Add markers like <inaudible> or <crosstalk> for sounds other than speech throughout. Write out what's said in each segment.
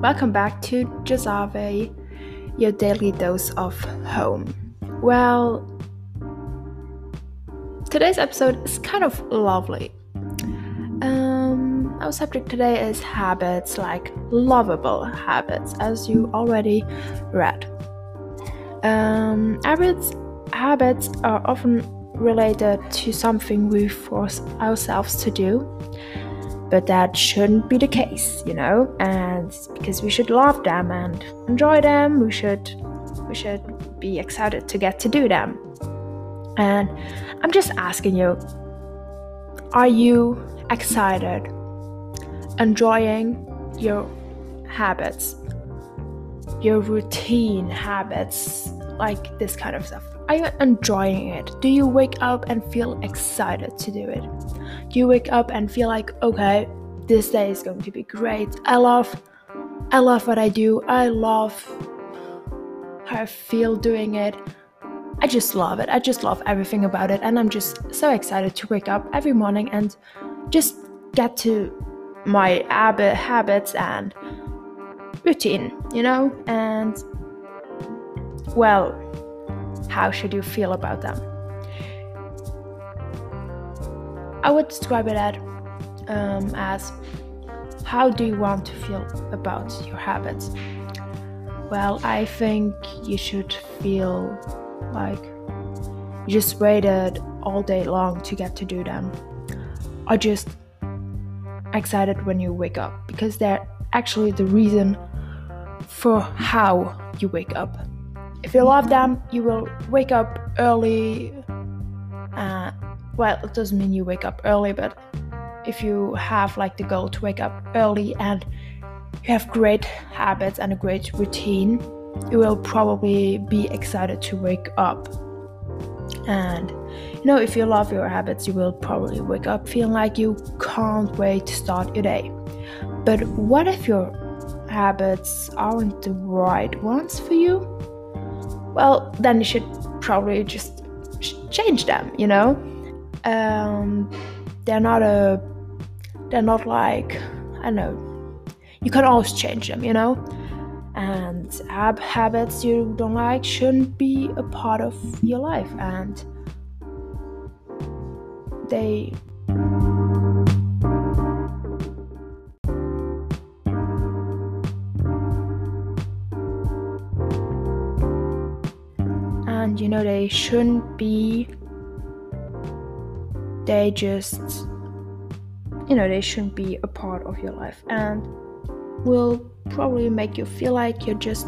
Welcome back to Jasavé, your daily dose of home. Well, today's episode is kind of lovely. Um, our subject today is habits, like lovable habits, as you already read. Um, habits, habits are often related to something we force ourselves to do but that shouldn't be the case, you know. And because we should love them and enjoy them, we should we should be excited to get to do them. And I'm just asking you, are you excited, enjoying your habits, your routine habits, like this kind of stuff? Are you enjoying it? Do you wake up and feel excited to do it? You wake up and feel like, okay, this day is going to be great. I love I love what I do. I love how I feel doing it. I just love it. I just love everything about it and I'm just so excited to wake up every morning and just get to my habit habits and routine, you know? And well, how should you feel about them? I would describe it um, as how do you want to feel about your habits? Well, I think you should feel like you just waited all day long to get to do them, or just excited when you wake up because they're actually the reason for how you wake up. If you love them, you will wake up early. Well, it doesn't mean you wake up early, but if you have like the goal to wake up early and you have great habits and a great routine, you will probably be excited to wake up. And you know, if you love your habits, you will probably wake up feeling like you can't wait to start your day. But what if your habits aren't the right ones for you? Well, then you should probably just change them, you know? Um, they're not a they're not like i know you can always change them you know? And ab- habits you don't like shouldn't be a part of your life and they and you know they shouldn't be they just you know they shouldn't be a part of your life and will probably make you feel like you just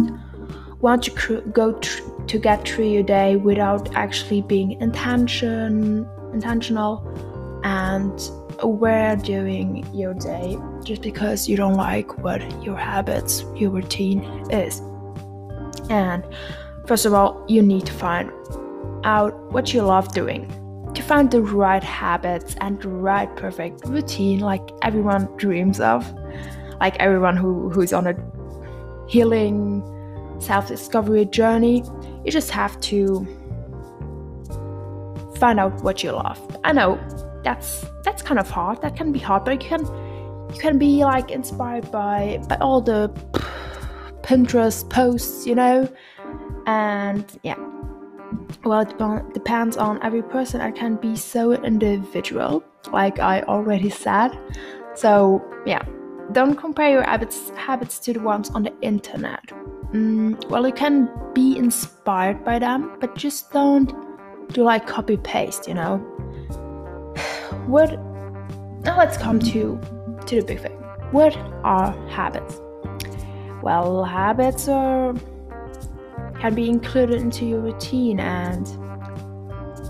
want to cr- go tr- to get through your day without actually being intention intentional and aware during your day just because you don't like what your habits your routine is. And first of all you need to find out what you love doing to find the right habits and the right perfect routine like everyone dreams of. Like everyone who, who's on a healing self-discovery journey you just have to find out what you love. I know that's that's kind of hard. That can be hard but you can you can be like inspired by by all the pinterest posts you know? And yeah well it depends on every person. I can be so individual like i already said. So yeah. Don't compare your habits habits to the ones on the internet. Mm, well you can be inspired by them but just don't do like copy paste you know? <sighs> What now let's come to to the big thing. What are habits? Well habits are can be included into your routine and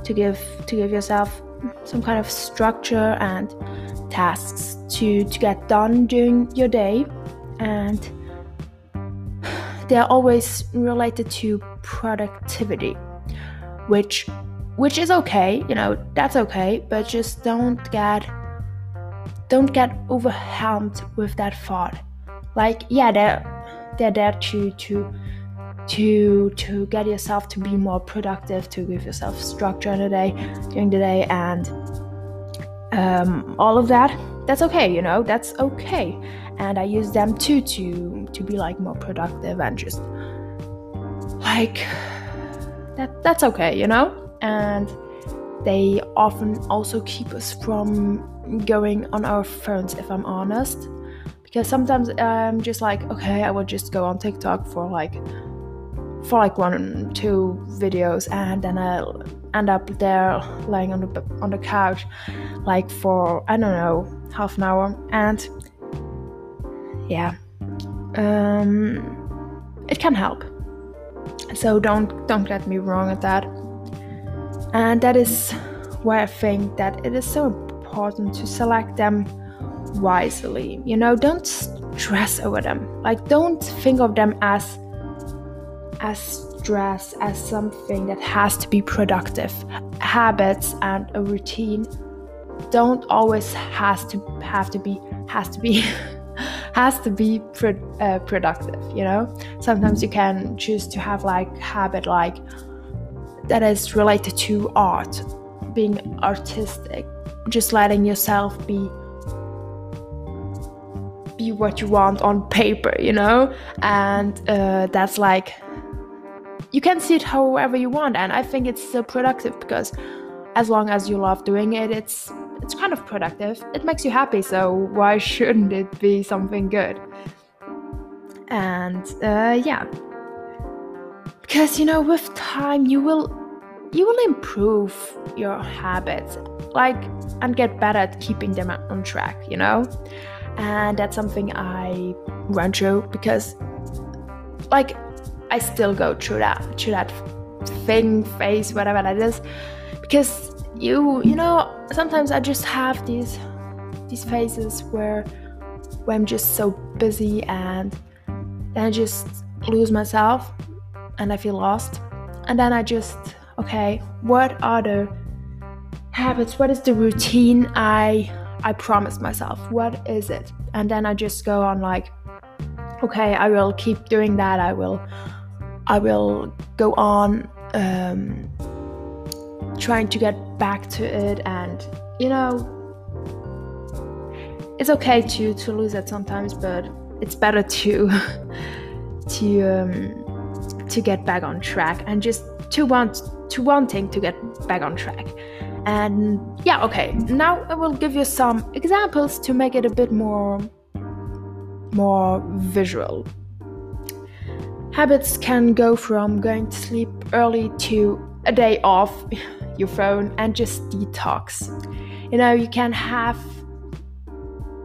to give to give yourself some kind of structure and tasks to to get done during your day. And <sighs> they're always related to productivity which which is okay you know that's okay but just don't get don't get overwhelmed with that thought. Like yeah they're they're there to to to to get yourself to be more productive to give yourself structure in the day during the day and um, all of that that's okay you know that's okay and I use them too to to be like more productive and just like that that's okay, you know? And they often also keep us from going on our phones if I'm honest. Because sometimes I'm just like, okay, I will just go on TikTok for like for like one two videos and then I'll end up there lying on the on the couch like for I don't know half an hour and yeah um it can help. So don't don't get me wrong at that. And that is why I think that it is so important to select them wisely. You know don't stress over them. Like don't think of them as as stress as something that has to be productive. Habits and a routine don't always has to have to be has to be <laughs> has to be pro- uh, productive you know sometimes you can choose to have like habit like that is related to art being artistic just letting yourself be be what you want on paper you know and uh, that's like you can see it however you want and i think it's still productive because as long as you love doing it it's it's kind of productive. It makes you happy so why <laughs> shouldn't it be something good? And uh, yeah. Because you know with time you will you will improve your habits like and get better at keeping them on track you know? And that's something i run through because like I still go through that through that thing phase, whatever that is, because you you know sometimes I just have these these phases where where I'm just so busy and then I just lose myself and I feel lost, and then I just okay, what are the habits? What is the routine I I promised myself? What is it? And then I just go on like okay, I will keep doing that. I will I will go on um, trying to get back to it, and you know, it's okay to to lose it sometimes, but it's better to <laughs> to um, to get back on track and just to want to wanting to get back on track. And yeah, okay. Now I will give you some examples to make it a bit more more visual Habits can go from going to sleep early to a day off <laughs> your phone and just detox. You know, you can have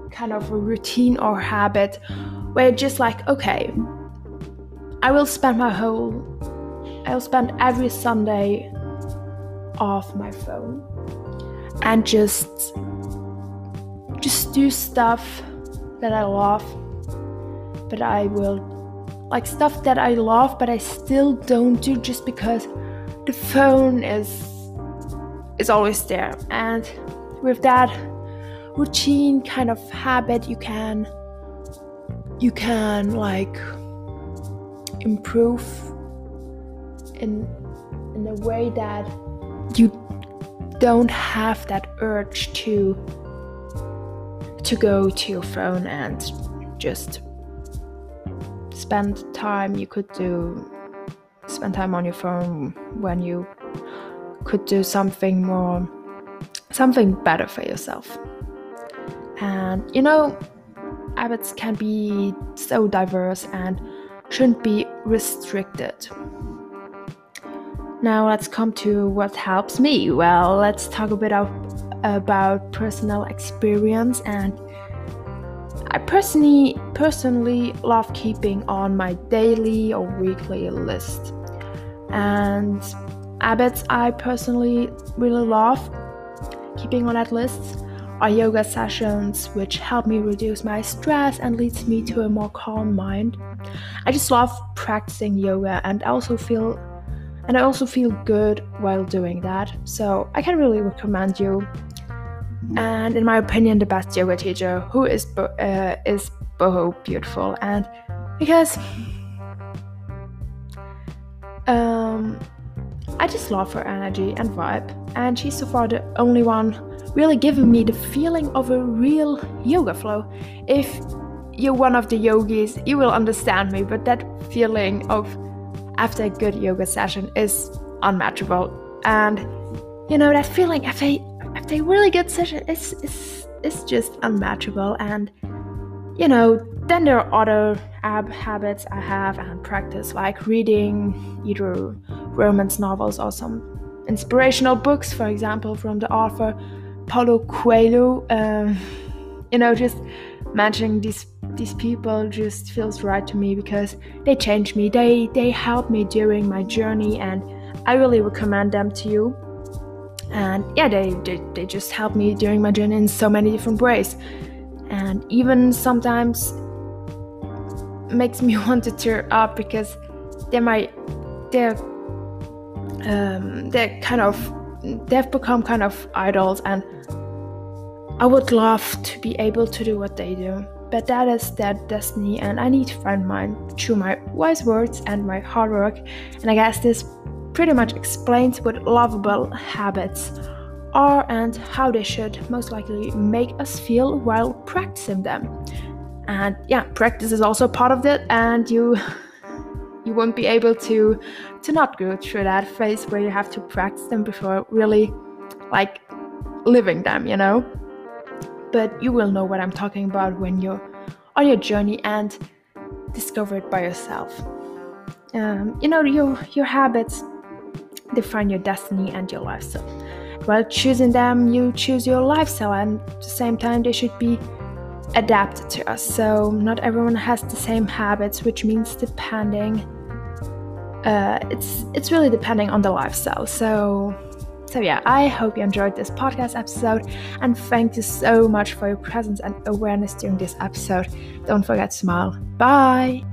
kind of a routine or habit where just like, okay, I will spend my whole, I'll spend every Sunday off my phone and just, just do stuff that I love, but I will like stuff that I love but I still don't do just because the phone is is always there. And with that routine kind of habit you can you can like improve in in a way that you don't have that urge to to go to your phone and just spend time you could do spend time on your phone when you could do something more something better for yourself. And you know habits can be so diverse and shouldn't be restricted. Now let's come to what helps me. Well let's talk a bit of, about personal experience and I personally personally love keeping on my daily or weekly list. And habits I personally really love keeping on that list are yoga sessions which help me reduce my stress and leads me to a more calm mind. I just love practicing yoga and also feel and I also feel good while doing that. So I can really recommend you and in my opinion, the best yoga teacher who is Bo- uh, is Boho beautiful, and because um, I just love her energy and vibe, and she's so far the only one really giving me the feeling of a real yoga flow. If you're one of the yogis, you will understand me, but that feeling of after a good yoga session is unmatchable. And you know, that feeling after a, really good session It's is, is just unmatchable. And you know, then there are other ab habits I have and practice, like reading either romance novels or some inspirational books, for example, from the author Paulo Coelho. Um, you know, just mentioning these these people just feels right to me because they changed me. They they helped me during my journey, and I really recommend them to you. And yeah, they they, they just helped me during my journey in so many different ways, and even sometimes makes me <laughs> want to tear up because they're my they're um, they're kind of they've become kind of idols and I would love to be able to do what they do, but that is their destiny, and I need to find mine through my wise words and my hard work. And I guess this pretty much explains what lovable habits are and how they should most likely make us feel while practicing them. And yeah, practice is also part of it, and you <laughs> you won't be able to to not go through that phase where you have to practice them before really like living them, you know but you will know what I'm talking about when you're on your journey and discover it by yourself. Um, you know, your your habits define your destiny and your lifestyle. While choosing them, you choose your lifestyle, and at the same time, they should be adapted to us. So not everyone has the same habits, which means depending. Uh, it's it's really depending on the lifestyle. So so, yeah, I hope you enjoyed this podcast episode and thank you so much for your presence and awareness during this episode. Don't forget to smile. Bye.